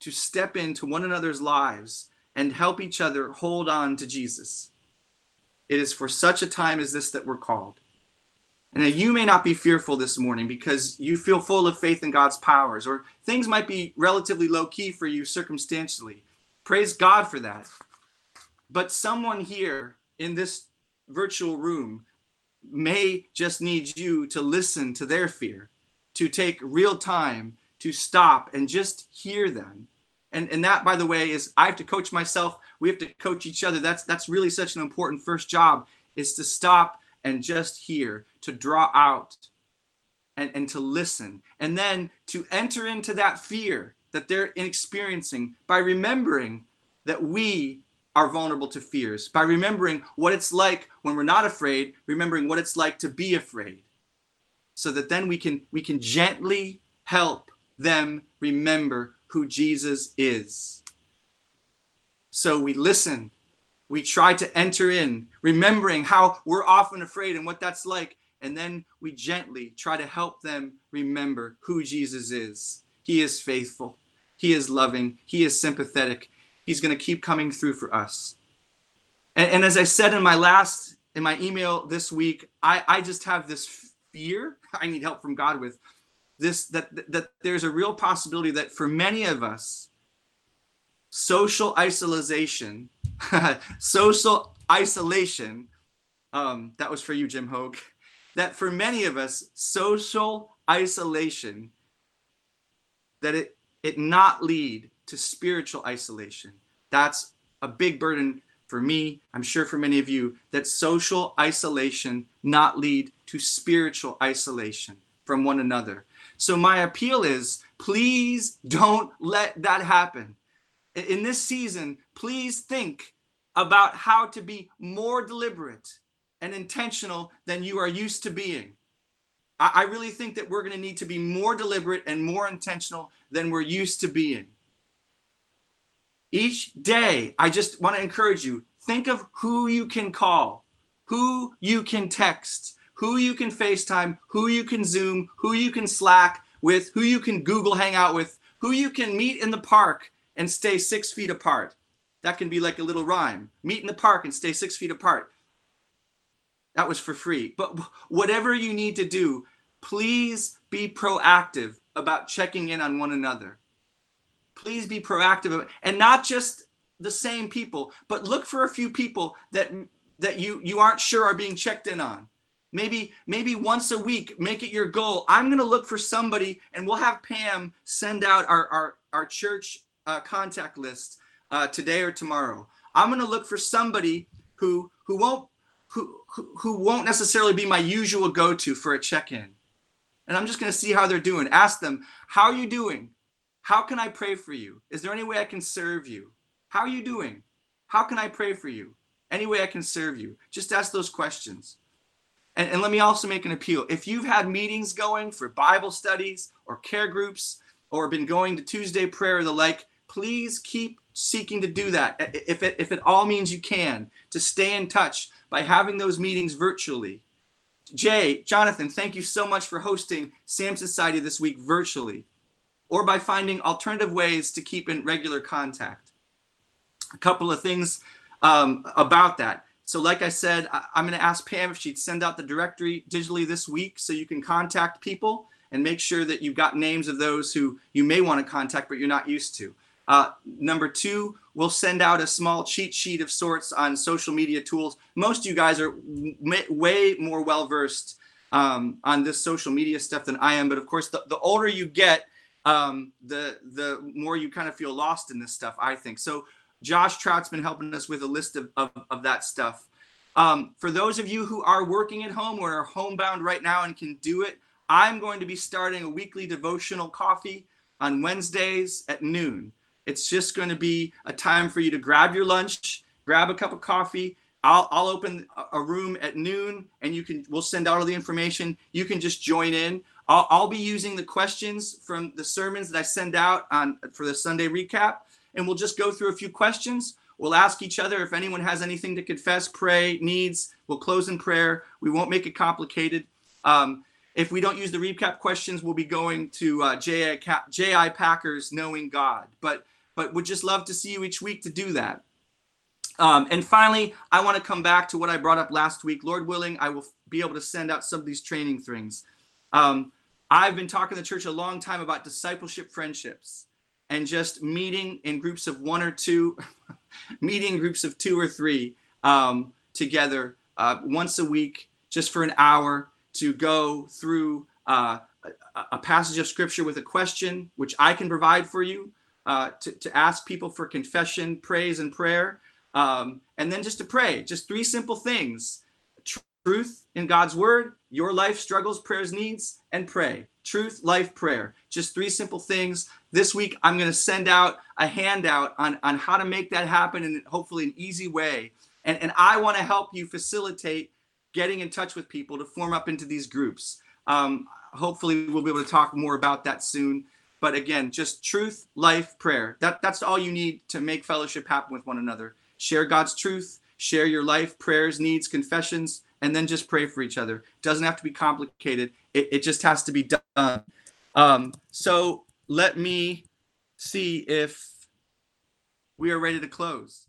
to step into one another's lives and help each other hold on to jesus it is for such a time as this that we're called And that you may not be fearful this morning because you feel full of faith in God's powers, or things might be relatively low key for you circumstantially. Praise God for that. But someone here in this virtual room may just need you to listen to their fear, to take real time to stop and just hear them. And, and that, by the way, is I have to coach myself. We have to coach each other. That's that's really such an important first job is to stop and just hear, to draw out and, and to listen, and then to enter into that fear that they're experiencing by remembering that we are vulnerable to fears, by remembering what it's like when we're not afraid, remembering what it's like to be afraid. So that then we can we can gently help them remember who Jesus is. So we listen we try to enter in, remembering how we're often afraid and what that's like. And then we gently try to help them remember who Jesus is. He is faithful, He is loving, He is sympathetic. He's going to keep coming through for us. And, and, as I said in my last, in my email this week, I, I just have this fear [LAUGHS] I need help from God with this that, that there's a real possibility that for many of us, social isolation [LAUGHS] social isolation, um, that was for you, Jim Hogue, [LAUGHS] that for many of us, social isolation, that it, it not lead to spiritual isolation. That's a big burden for me, I'm sure for many of you, that social isolation not lead to spiritual isolation from one another. So my appeal is please don't let that happen in this season, please think about how to be more deliberate and intentional than you are used to being. I, really think that we're going to need to be more deliberate and more intentional than we're used to being. Each day, I just want to encourage you think of who you can call, who you can text, who you can FaceTime, who you can Zoom, who you can Slack with, who you can Google Hangout with, who you can meet in the park and stay six feet apart. That can be like a little rhyme. Meet in the park and stay six feet apart. That was for free. But whatever you need to do, please be proactive about checking in on one another. Please be proactive and not just the same people, but look for a few people that that you you aren't sure are being checked in on. Maybe maybe once a week, make it your goal. I'm going to look for somebody and we'll have Pam send out our our our church uh, contact list uh, today or tomorrow. I'm going to look for somebody who who won't who, who, won't necessarily be my usual go-to for a check-in. And I'm just going to see how they're doing. Ask them, "How are you doing? How can I pray for you? Is there any way I can serve you? How are you doing? How can I pray for you? Any way I can serve you?" Just ask those questions. And, and let me also make an appeal. If you've had meetings going for Bible studies or care groups or been going to Tuesday prayer or the like, please keep seeking to do that if it, if it all means you can to stay in touch by having those meetings virtually jay jonathan thank you so much for hosting sam society this week virtually or by finding alternative ways to keep in regular contact a couple of things um, about that so like i said I, i'm going to ask pam if she'd send out the directory digitally this week so you can contact people and make sure that you've got names of those who you may want to contact but you're not used to uh, number two, we'll send out a small cheat sheet of sorts on social media tools. Most of you guys are way more well versed um, on this social media stuff than I am. But of course, the, the older you get, um, the the more you kind of feel lost in this stuff. I think so. Josh Trout's been helping us with a list of, of, of that stuff. Um, for those of you who are working at home or are homebound right now and can do it, I'm going to be starting a weekly devotional coffee on Wednesdays at noon. It's just going to be a time for you to grab your lunch, grab a cup of coffee. I'll, I'll open a room at noon and you can, we'll send out all the information. You can just join in. I'll, I'll be using the questions from the sermons that I send out on for the Sunday recap. And we'll just go through a few questions. We'll ask each other if anyone has anything to confess, pray, needs. We'll close in prayer. We won't make it complicated. Um, if we don't use the recap questions, we'll be going to uh, J.I. Packer's Knowing God. But but would just love to see you each week to do that. Um, and finally, I want to come back to what I brought up last week. Lord willing, I will be able to send out some of these training things. Um, I've been talking to the church a long time about discipleship friendships and just meeting in groups of one or two, [LAUGHS] meeting groups of two or three um, together uh, once a week, just for an hour to go through uh, a, a passage of scripture with a question, which I can provide for you, uh, to, to ask people for confession, praise, and prayer, um, and then just to pray. Just three simple things truth in God's word, your life struggles, prayers, needs, and pray. Truth, life, prayer. Just three simple things. This week, I'm going to send out a handout on, on how to make that happen in hopefully an easy way. And, and I want to help you facilitate getting in touch with people to form up into these groups. Um, hopefully, we'll be able to talk more about that soon. But again, just truth, life, prayer. That, that's all you need to make fellowship happen with one another. Share God's truth, share your life, prayers, needs, confessions, and then just pray for each other. It doesn't have to be complicated. It, it just has to be done. Um, so let me see if we are ready to close.